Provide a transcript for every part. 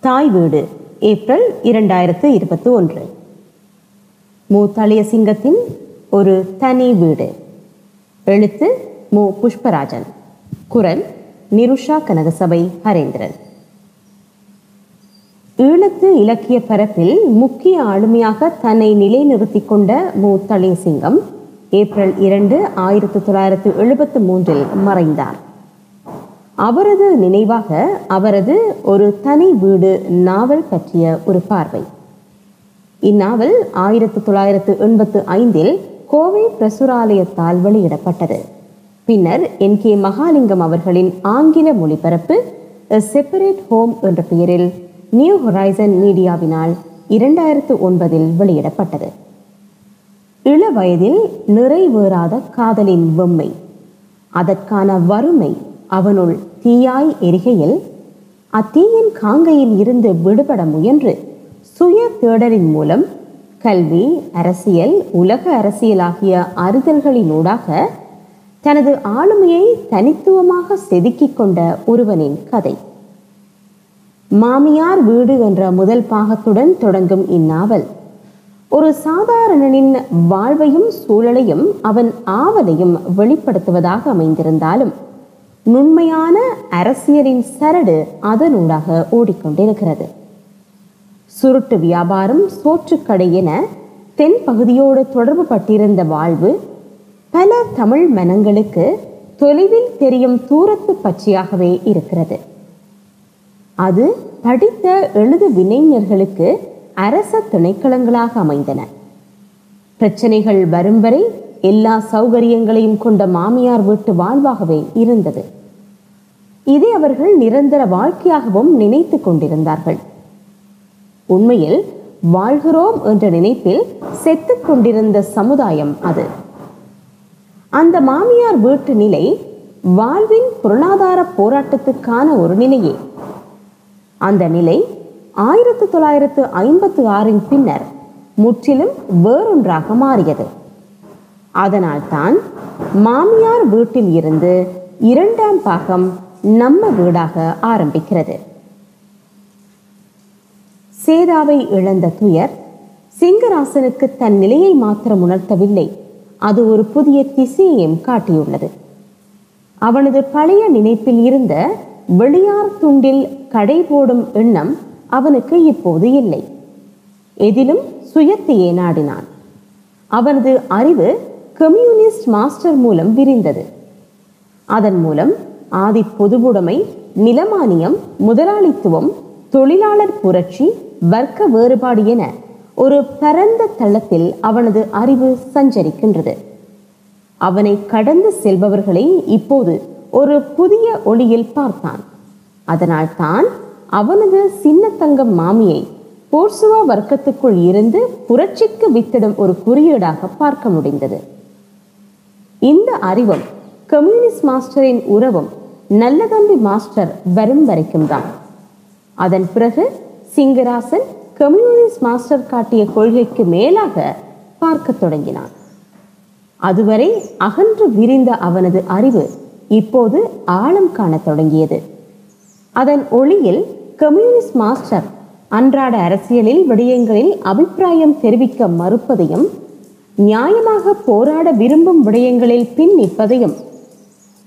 தாய் வீடு ஏப்ரல் இரண்டாயிரத்து இருபத்தி ஒன்று மூத்தாளிய சிங்கத்தின் ஒரு தனி வீடு. எழுத்து மு. புஷ்பராஜன். குரல் நிருஷா கனகசபை ஹரேந்திரன். ஈழத்து இலக்கிய பரப்பில் முக்கிய ஆளுமையாக தன்னை நிலைநிறுத்திக் கொண்ட மூத்தளிய சிங்கம் ஏப்ரல் இரண்டு ஆயிரத்தி தொள்ளாயிரத்து எழுபத்து மூன்றில் மறைந்தார். அவரது நினைவாக அவரது ஒரு தனி வீடு நாவல் பற்றிய ஒரு பார்வை. இந்நாவல் ஆயிரத்தி தொள்ளாயிரத்து எண்பத்து ஐந்தில் கோவை பிரசுராலயத்தால் வெளியிடப்பட்டது. பின்னர் என் கே மகாலிங்கம் அவர்களின் ஆங்கில மொழிபரப்பு செப்பரேட் ஹோம் என்ற பெயரில் நியூ ஹொரைசன் மீடியாவினால் இரண்டாயிரத்து ஒன்பதில் வெளியிடப்பட்டது. இள வயதில் நிறைவேறாத காதலின் வெம்மை அதற்கான வறுமை அவனுள் தீயாய் எரிகையில் அத்தீயின் காங்கையில் இருந்து விடுபட முயன்று சுய தேடலின் மூலம் கல்வி அரசியல் உலக அரசியல் ஆகிய அறிதல்களினூடாக தனது ஆளுமையை தனித்துவமாக செதுக்கிக் கொண்ட ஒருவனின் கதை. மாமியார் வீடு என்ற முதல் பாகத்துடன் தொடங்கும் இந்நாவல். ஒரு சாதாரணனின் வாழ்வையும் சூழலையும் அவன் ஆவலையும் வெளிப்படுத்துவதாக அமைந்திருந்தாலும் நுண்மையான அரசியலின் சரடு அதனூடாக ஓடிக்கொண்டிருக்கிறது. சுருட்டு வியாபாரம் சோற்றுக்கடை என தென் பகுதியோடு தொடர்பு பட்டிருந்த வாழ்வு பல தமிழ் மனங்களுக்கு தொலைவில் தெரியும் தூரத்து பச்சையாகவே இருக்கிறது. அது படித்த எழுது வினைஞர்களுக்கு அரச திணைக்களங்களாக அமைந்தன. பிரச்சனைகள் வரும் வரை எல்லா சௌகரியங்களையும் கொண்ட மாமியார் வீட்டு வாழ்வாகவே இருந்தது. இதை அவர்கள் நிரந்தர வாழ்க்கையாகவும் நினைத்து கொண்டிருந்தார்கள். உண்மையில் வாழ்கிறோம் என்ற நினைப்பில் செத்து கொண்டிருந்த சமுதாயம் அது. அந்த மாமியார் வீட்டு நிலை வாழ்வின் பொருளாதார போராட்டத்துக்கான ஒரு நிலையே. அந்த நிலை ஆயிரத்தி தொள்ளாயிரத்து ஐம்பத்து ஆறின் பின்னர் முற்றிலும் வேறொன்றாக மாறியது. அதனால்தான் மாமியார் வீட்டில் இருந்து இரண்டாம் பாகம் நம்ம வீடாக ஆரம்பிக்கிறது. சேதாவை இழந்த துயர் சிங்கராசனுக்கு தன் நிலையை மாத்திரம் உணர்த்தவில்லை. அது ஒரு புதிய திசையையும் காட்டியுள்ளது. அவனது பழைய நினைப்பில் இருந்த வெளியார் துண்டில் கடை போடும் எண்ணம் அவனுக்கு இப்போது இல்லை. எதிலும் சுயத்தையே நாடினான். அவனது அறிவு கம்யூனிஸ்ட் மாஸ்டர் மூலம் விரிந்தது. அதன் மூலம் ஆதி பொதுவுடைமை நிலமானியம் முதலாளித்துவம் தொழிலாளர் புரட்சி வர்க்க வேறுபாடு என ஒரு பரந்த தளத்தில் அவனது அறிவு சஞ்சரிக்கின்றது. அவனை கடந்து செல்பவர்களை இப்போது ஒரு புதிய ஒளியில் பார்த்தான். அதனால் தான் அவனது சின்னத்தங்கம் மாமியை போர்சுவா வர்க்கத்துக்குள் இருந்து புரட்சிக்கு வித்திடும் ஒரு குறியீடாக பார்க்க முடிந்தது. இந்த அறிவும் கம்யூனிஸ்ட் மாஸ்டரின் உறவும் நல்லதம்பி மாஸ்டர் வரும் வரைக்கும் தான். அதன் பிறகு சிங்கராசன் கம்யூனிஸ்ட் மாஸ்டர் காட்டிய கொள்கைக்கு மேலாக பார்க்க தொடங்கினான். அதுவரை அகன்று விரிந்த அவனது அறிவு இப்போது ஆழம் காணத் தொடங்கியது. அதன் ஒளியில் கம்யூனிஸ்ட் மாஸ்டர் அன்றாட அரசியலில் விடயங்களில் அபிப்பிராயம் தெரிவிக்க மறுப்பதையும் நியாயமாக போராட விரும்பும் விடயங்களில் பின் நிற்பதையும்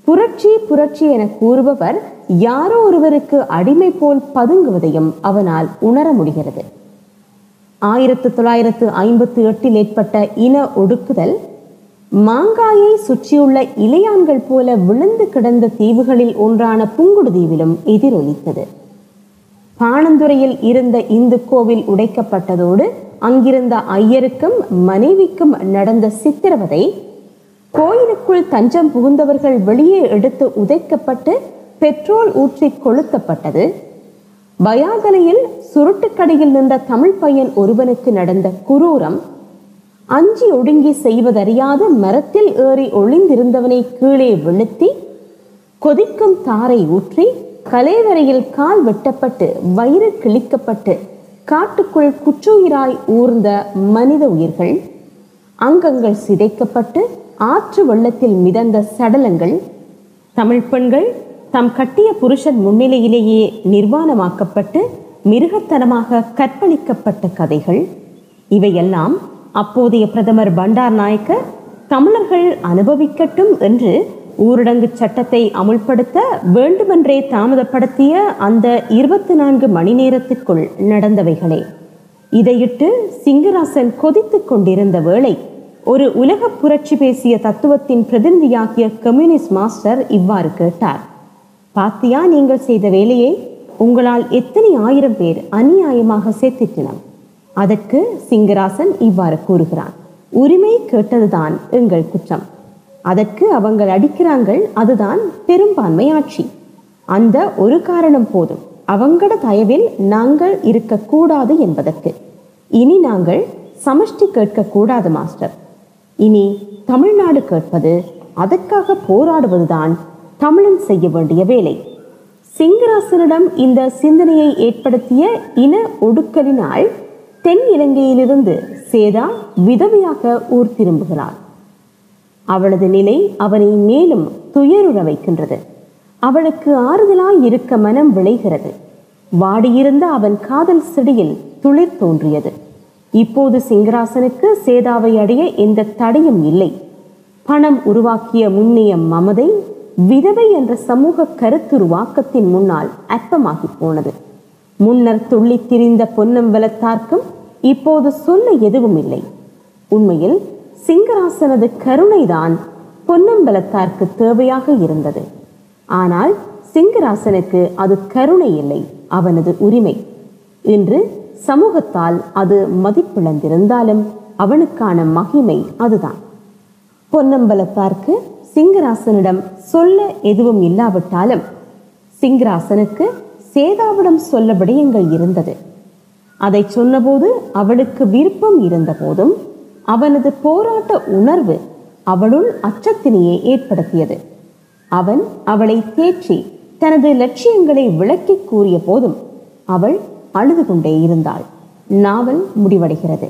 புரட்சி புரட்சி என கூறுபவர் யாரோ ஒருவருக்கு அடிமை போல் பதுங்குவதையும் அவனால் உணர முடிகிறது. ஆயிரத்து தொள்ளாயிரத்து ஐம்பத்தி எட்டில் ஏற்பட்ட இன ஒடுக்குதல் மாங்காயை சுற்றியுள்ள இலையான்கள் போல விழுந்து கிடந்த தீவுகளில் ஒன்றான புங்குடுதீவிலும் எதிரொலித்தது. பாணந்துறையில் இருந்த இந்து கோவில் உடைக்கப்பட்டதோடு அங்கிருந்த ஐயருக்கும் மனைவிக்கும் நடந்த சித்திரவதை கோயிலுக்குள் தஞ்சம் புகுந்தவர்கள் வெளியே எடுத்து உதைக்கப்பட்டு பெட்ரோல் ஊற்றி கொளுத்தப்பட்டது. பயாதலையில் சுருட்டுக்கடையில் நின்ற தமிழ் பையன் ஒருவனுக்கு நடந்த குரூரம் அஞ்சி ஒடுங்கி செய்வதறியாது மரத்தில் ஏறி ஒளிந்திருந்தவனை கீழே விழுத்தி கொதிக்கும் தாரை ஊற்றி கலைவரையில் கால் வெட்டப்பட்டு வயிறு கிழிக்கப்பட்டு காட்டுக்குள் குற்றுயிராய் ஊர்ந்த மனித உயிர்கள் அங்கங்கள் சிதைக்கப்பட்டு ஆற்று வெள்ளத்தில் மிதந்த சடலங்கள் தமிழ் பெண்கள் தம் கட்டிய புருஷன் முன்னிலையிலேயே நிர்வாணமாக்கப்பட்டு மிருகத்தனமாக கற்பழிக்கப்பட்ட கதைகள். இவையெல்லாம் அப்போதைய பிரதமர் பண்டார் நாயக்க தமிழர்கள் அனுபவிக்கட்டும் என்று ஊரடங்கு சட்டத்தை அமுல்படுத்த வேண்டுமென்றே தாமதப்படுத்திய அந்த இருபத்தி நான்கு மணி நேரத்திற்குள் நடந்தவைகளே. இதையிட்டு சிங்கராசன் கொதித்துக் கொண்டிருந்த வேளை ஒரு உலக புரட்சி பேசிய தத்துவத்தின் பிரதிநிதியாகிய கம்யூனிஸ்ட் மாஸ்டர் இவ்வாறு கேட்டார். பாத்தியா நீங்கள் செய்த வேலையை? உங்களால் எத்தனை ஆயிரம் பேர் அநியாயமாக சேர்த்திட்டனர்? அதற்கு சிங்கராசன் இவ்வாறு கூறுகிறான். உரிமை கேட்டதுதான் எங்கள் குற்றம். அதற்கு அவங்கள் அடிக்கிறாங்கள் அதுதான் பெரும்பான்மை ஆட்சி. அந்த ஒரு காரணம் போதும். அவங்கட தயவில் நாங்கள் இருக்கக்கூடாது என்பதற்கு. இனி நாங்கள் சமஷ்டி கேட்கக்கூடாது மாஸ்டர். இனி தமிழ்நாடு கேட்பது அதற்காக போராடுவதுதான் தமிழன் செய்ய வேண்டிய வேலை. சிங்கராசனிடம் இந்த சிந்தனையை ஏற்படுத்திய இன ஒடுக்கலினால் தென் இலங்கையிலிருந்து சேதா விதவையாக ஊர் திரும்புகிறார் அவளது நிலை அவனை மேலும் துயருற வைக்கின்றது. அவளுக்கு ஆறுதலாய் இருக்க மனம் விளைகிறது. வாடியிருந்த அவன் காதல் செடியில் துளிர் தோன்றியது. இப்போது சிங்கராசனுக்கு சேதாவை அடைய எந்த தடையும் இல்லை. பணம் உருவாக்கிய முன்னைய மமதை விதவை என்ற சமூக கருத்துருவாக்கத்தின் முன்னால் அற்பமாகி போனது. முன்னர் துள்ளித் திரிந்த பொன்னம்பலத்தார்க்கும் இப்போது சொல்ல எதுவும் இல்லை. உண்மையில் சிங்கராசனது கருணைதான் பொன்னம்பலத்தார்க்கு தேவையாக இருந்தது. ஆனால் சிங்கராசனுக்கு அது கருணை இல்லை அவனது உரிமை. இன்று சமூகத்தால் அது மதிப்பிழந்திருந்தாலும் அவனுக்கான மகிமை அதுதான். பொன்னம்பலத்தார்க்கு சிங்கராசனிடம் சொல்ல எதுவும் இல்லாவிட்டாலும் சிங்கராசனுக்கு சேதாவிடம் சொல்ல விடயங்கள் இருந்தது. அதை சொன்னபோது அவளுக்கு விருப்பம் இருந்த போதும் அவனது போராட்ட உணர்வு அவளுள் அச்சத்தினையே ஏற்படுத்தியது. அவன் அவளை தேற்றி தனது லட்சியங்களை விளக்கி கூறிய போதும் அவள் அழுது கொண்டே இருந்தாள். நாவல் முடிவடைகிறது.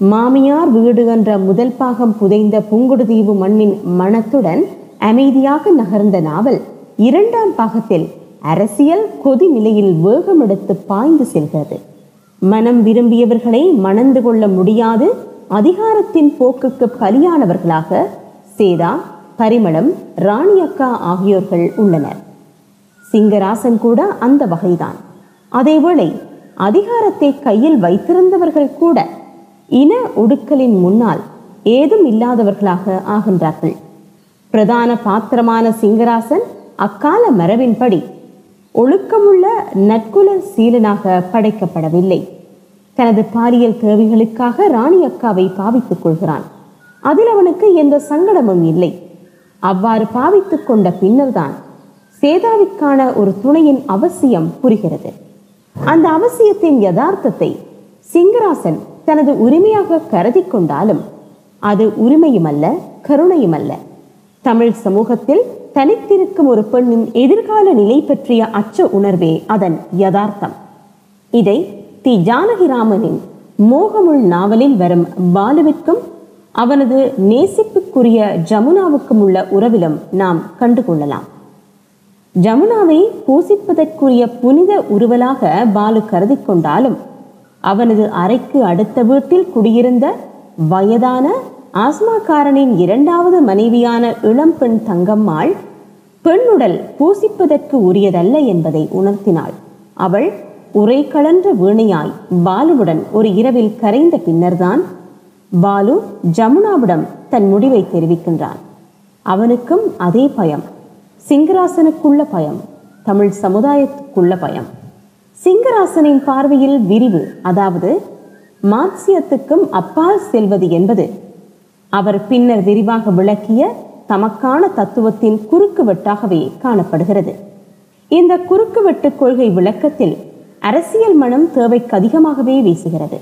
மாமியார் வீடு என்ற முதல் பாகம் புதைந்த புங்குடுதீவு மண்ணின் மனத்துடன் அமைதியாக நகர்ந்த நாவல் இரண்டாம் பாகத்தில் அரசியல் கொதி நிலையில் வேகமெடுத்து பாய்ந்து செல்கிறது. மனம் விரும்பியவர்களை மணந்து கொள்ள முடியாது அதிகாரத்தின் போக்குக்கு பலியானவர்களாக சேதா பரிமளம் ராணி அக்கா ஆகியோர்கள் உள்ளனர். சிங்கராசன் கூட அந்த வகைதான். அதேவேளை அதிகாரத்தை கையில் வைத்திருந்தவர்கள் கூட இன ஒடுக்கலின் முன்னால் ஏதும் இல்லாதவர்களாக ஆகின்றார்கள். பிரதான பாத்திரமான சிங்கராசன் அக்கால மரபின்படி ஒழுக்கமுள்ள நற்குல சீலனாக படைக்கப்படவில்லை. தனது பாலியல் தேவைகளுக்காக ராணி அக்காவை பாவித்துக் கொள்கிறான். அதில் அவனுக்கு எந்த சங்கடமும் இல்லை. அவ்வாறு பாவித்துக் கொண்ட பின்னர்தான் சேதாவிற்கான ஒரு துணையின் அவசியம் புரிகிறது. அந்த அவசியத்தின் யதார்த்தத்தை சிங்கராசன் தனது உரிமையாக கருதி கொண்டாலும் அது உரிமையுமல்ல கருணையுமல்ல. தமிழ் சமூகத்தில் தனித்திருக்கும் ஒரு பெண்ணின் எதிர்கால நிலை பற்றிய அச்ச உணர்வே அதன் யதார்த்தம். இதை தி ஜானகிராமனின் மோகமுள் நாவலில் வரும் பாலுவிற்கும் அவனது நேசிப்புக்குரிய ஜமுனாவுக்கும் உள்ள உறவிலும் நாம் கண்டுகொள்ளலாம் ஜமுனாவை பூசிப்பதற்குரிய புனித உருவலாக பாலு கருதி கொண்டாலும் அவனது அறைக்கு அடுத்த வீட்டில் குடியிருந்த வயதான ஆஸ்மாக்காரனின் இரண்டாவது மனைவியான இளம்பெண் தங்கம்மாள் பெண்ணுடல் பூசிப்பதற்கு உரியதல்ல என்பதை உணர்த்தினாள். அவள் உரை கலன்ற வீணையாய் பாலுவுடன் ஒரு இரவில் கரைந்த பின்னர்தான் பாலு ஜமுனாவிடம் தன் முடிவை தெரிவிக்கின்றான். அவனுக்கும் அதே பயம். சிங்கராசனுக்குள்ள பயம். தமிழ் சமுதாயத்துக்குள்ள பயம். சிங்கராசனின் பார்வையில் விரிவு. அதாவது மார்க்சியத்துக்கும் அப்பால் செல்வது என்பது. அவர் பின்னர் விரிவாக விளக்கிய தமக்கான தத்துவத்தின் குறுக்குவெட்டாகவே காணப்படுகிறது. இந்த குறுக்குவெட்டு கொள்கை விளக்கத்தில் அரசியல் மனம் தேவைக்கு அதிகமாகவே வீசுகிறது.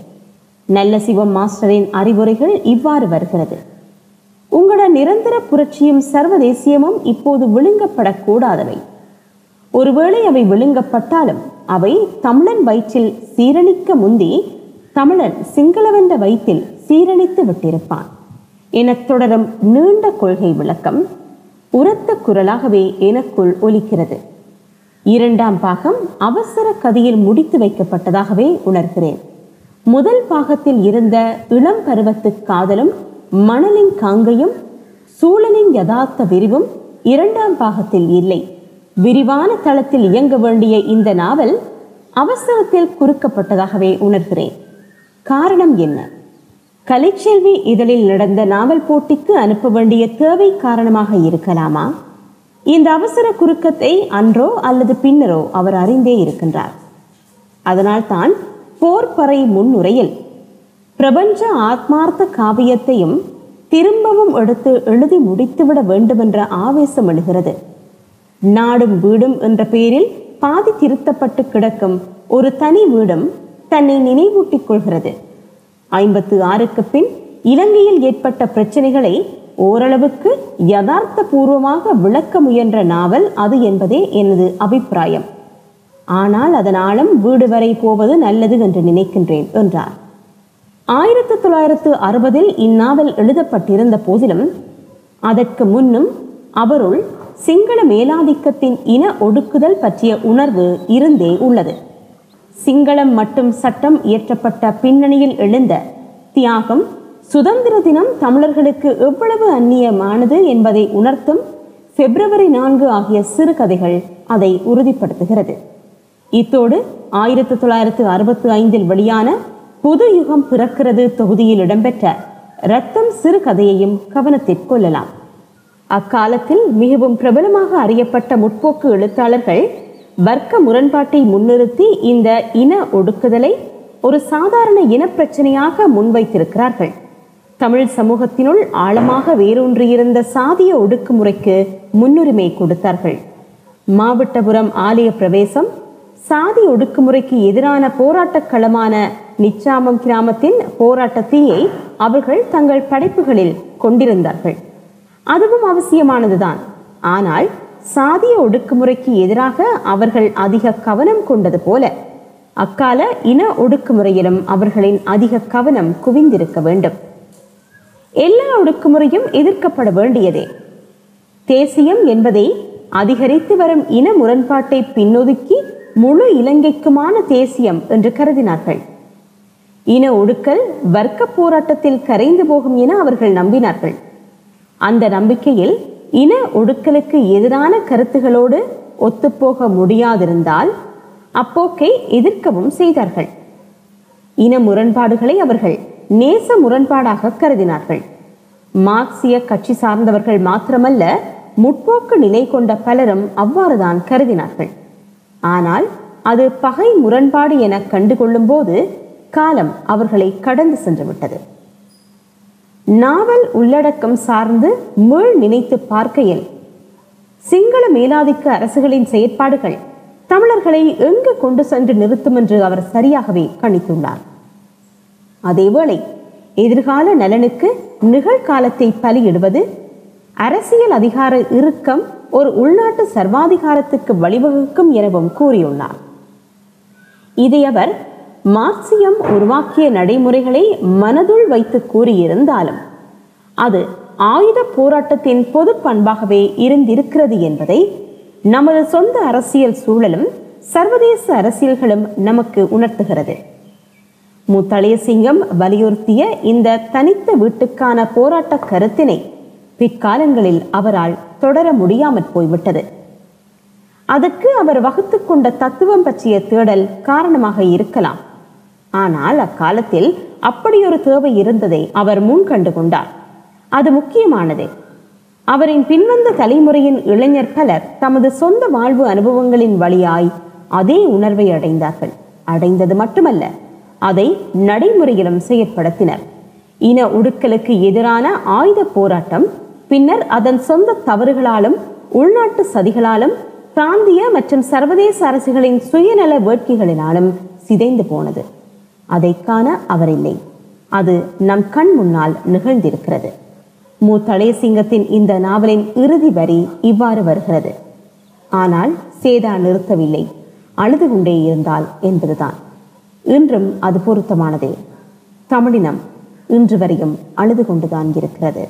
நல்ல சிவம் மாஸ்டரின் அறிவுரைகள் இவ்வாறு வருகிறது. உங்களோட நிரந்தர புரட்சியும் சர்வதேசியமும் இப்போது விழுங்கப்படக்கூடாதவை. ஒருவேளை அவை விழுங்கப்பட்டாலும் அவை தமிழன் வயிற்றில் சீரணிக்க முந்தி தமிழன் சிங்களவென்ற வயிற்றில் சீரணித்து விட்டிருப்பான். எனத் தொடரும் நீண்ட கொள்கை விளக்கம் உரத்த குரலாகவே எனக்குள் ஒலிக்கிறது. இரண்டாம் பாகம் அவசர கதியில் முடித்து வைக்கப்பட்டதாகவே உணர்கிறேன். முதல் பாகத்தில் இருந்த இளம் பருவத்து காதலும் மணலின் காங்கையும் சூழலின் யதார்த்த விரிவும் இரண்டாம் பாகத்தில் இல்லை. விரிவான தளத்தில் இயங்க வேண்டிய இந்த நாவல் அவசரத்தில் குறுக்கப்பட்டதாகவே உணர்கிறேன். காரணம் என்ன? கலைச்செல்வி இதழில் நடந்த நாவல் போட்டிக்கு அனுப்ப வேண்டிய தேவை காரணமாக இருக்கலாமா? இந்த அவசர குறுக்கத்தை அன்றோ அல்லது பின்னரோ அவர் அறிந்தே இருக்கின்றார். அதனால்தான் போர்ப்பறை முன்னுரையில் பிரபஞ்ச ஆத்மார்த்த காவியத்தையும் திரும்பவும் எடுத்து எழுதி முடித்துவிட வேண்டுமென்ற ஆவேசம் எழுகிறது. நாடும் வீடும் என்ற பெயரில் பாதி திருத்தப்பட்டு கிடக்கும் ஒரு தனி வீடும் தன்னை நினைவூட்டிக் கொள்கிறது. ஐம்பத்து ஆறுக்கு பின் இலங்கையில் ஏற்பட்ட பிரச்சனைகளை ஓரளவுக்கு யதார்த்த பூர்வமாக விளக்க முயன்ற நாவல் அது என்பதே எனது அபிப்பிராயம். ஆனால் அதன் ஆழம் வீடு வரை போவது நல்லது என்று நினைக்கின்றேன் என்றார். ஆயிரத்தி தொள்ளாயிரத்து அறுபதில் இந்நாவல் எழுதப்பட்டிருந்த போதிலும் அதற்கு முன்னும் அவருள் சிங்கள மேலாதிக்கத்தின் இன ஒடுக்குதல் பற்றிய உணர்வு இருந்தே உள்ளது. சிங்களம் மட்டும் சட்டம் இயற்றப்பட்ட பின்னணியில் எழுந்த தியாகம் சுதந்திர தினம் தமிழர்களுக்கு எவ்வளவு அந்நியமானது என்பதை உணர்த்தும் பிப்ரவரி நான்கு ஆகிய சிறுகதைகள் அதை உறுதிப்படுத்துகிறது. இத்தோடு ஆயிரத்தி தொள்ளாயிரத்து அறுபத்தி ஐந்தில் வெளியான புது யுகம் பிறக்கிறது தொகுதியில் இடம்பெற்ற ரத்தம் சிறுகதையையும் கவனத்தில் கொள்ளலாம். அக்காலத்தில் மிகவும் பிரபலமாக அறியப்பட்ட முற்போக்கு எழுத்தாளர்கள் வர்க்க முரண்பாட்டை முன்னிறுத்தி இந்த இன ஒடுக்குதலை ஒரு சாதாரண இனப்பிரச்சனையாக முன்வைத்திருக்கிறார்கள். தமிழ் சமூகத்தினுள் ஆழமாக வேரூன்றியிருந்த சாதிய ஒடுக்குமுறைக்கு முன்னுரிமை கொடுத்தார்கள். மாவட்டபுரம் ஆலய பிரவேசம் சாதி ஒடுக்குமுறைக்கு எதிரான போராட்டக் களமான நிச்சாமம் கிராமத்தின் போராட்ட தீயை அவர்கள் தங்கள் படைப்புகளில் கொண்டிருந்தார்கள். அதுவும் அவசியமானதுதான். ஆனால் சாதிய ஒடுக்குமுறைக்கு எதிராக அவர்கள் அதிக கவனம் கொண்டது போல அக்கால இன ஒடுக்குமுறையிலும் அவர்களின் அதிக கவனம் குவிந்திருக்க வேண்டும். எல்லா ஒடுக்குமுறையும் எதிர்க்கப்பட வேண்டியதே. தேசியம் என்பதை அதிகரித்து வரும் இன முரண்பாட்டை பின்னொதுக்கி முழு இலங்கைக்குமான தேசியம் என்று கருதினார்கள். இன ஒடுக்கல் வர்க்க போராட்டத்தில் கரைந்து போகும் என அவர்கள் நம்பினார்கள். அந்த நம்பிக்கையில் இன ஒடுக்கலுக்கு எதிரான கருத்துகளோடு ஒத்துப்போக முடியாதிருந்தால் அப்போக்கை எதிர்க்கவும் செய்தார்கள். இன முரண்பாடுகளை அவர்கள் நேச முரண்பாடாக கருதினார்கள். மார்க்சிய கட்சி சார்ந்தவர்கள் மாத்திரமல்ல முற்போக்கு நிலை கொண்ட பலரும் அவ்வாறுதான் கருதினார்கள். ஆனால் அது பகை முரண்பாடு என கண்டுகொள்ளும் போது காலம் அவர்களை கடந்து சென்று விட்டது நாவல் உள்ளடக்கம் சார்ந்து மீள் நினைத்து பார்க்கையில் சிங்கள மேலாதிக்க அரசுகளின் செயற்பாடுகள் தமிழர்களை எங்கு கொண்டு சென்று நிறுத்தும் என்று அவர் சரியாகவே கணித்துள்ளார். அதேவேளை எதிர்கால நலனுக்கு நிகழ்காலத்தை பலியிடுவது அரசியல் அதிகார இறுக்கம் ஒரு உள்நாட்டு சர்வாதிகாரத்துக்கு வழிவகுக்கும் எனவும் கூறியுள்ளார். இதை அவர் மார்க்சியம் உருவாக்கிய நடைமுறைகளை மனதுள் வைத்து கூறியிருந்தாலும் அது ஆயுத போராட்டத்தின் பொது பண்பாகவே இருந்திருக்கிறது என்பதை நமது சொந்த அரசியல் சூழலும் சர்வதேச அரசியல்களும் நமக்கு உணர்த்துகிறது. முத்தளையசிங்கம் வலியுறுத்திய இந்த தனித்த வீட்டுக்கான போராட்ட கருத்தினை பிற்காலங்களில் அவரால் தொடர முடியாமற் போய்விட்டது. அதற்கு அவர் வகுத்து கொண்ட தத்துவம் பற்றிய தேடல் காரணமாக இருக்கலாம். ஆனால் அக்காலத்தில் அப்படியொரு தேவை இருந்ததை அவர் முன் கண்டு கொண்டார். அது முக்கியமானது. அவரின் பின்வந்த தலைமுறையின் இளைஞர் பலர் தமது சொந்த வாழ்வு அனுபவங்களின் வழியாய் அதே உணர்வை அடைந்தார்கள். அடைந்தது மட்டுமல்ல அதை நடைமுறையிலும் செயற்படுத்தினர். இன ஒடுக்கலுக்கு எதிரான ஆயுத போராட்டம் பின்னர் அதன் சொந்த தவறுகளாலும் உள்நாட்டு சதிகளாலும் பிராந்திய மற்றும் சர்வதேச அரசுகளின் சுயநல வேட்கைகளினாலும் சிதைந்து போனது. அதை காண அவர் இல்லை. அது நம் கண் முன்னால் நிகழ்ந்திருக்கிறது. மு தளையசிங்கத்தின் இந்த நாவலின் இறுதி வரி இவ்வாறு வருகிறது. ஆனால் சேதா நிறுத்தவில்லை. அழுது கொண்டே இருந்தால் என்பதுதான். இன்றும் அது பொருத்தமானதே. தமிழினம் இன்று வரையும் அழுது கொண்டுதான் இருக்கிறது.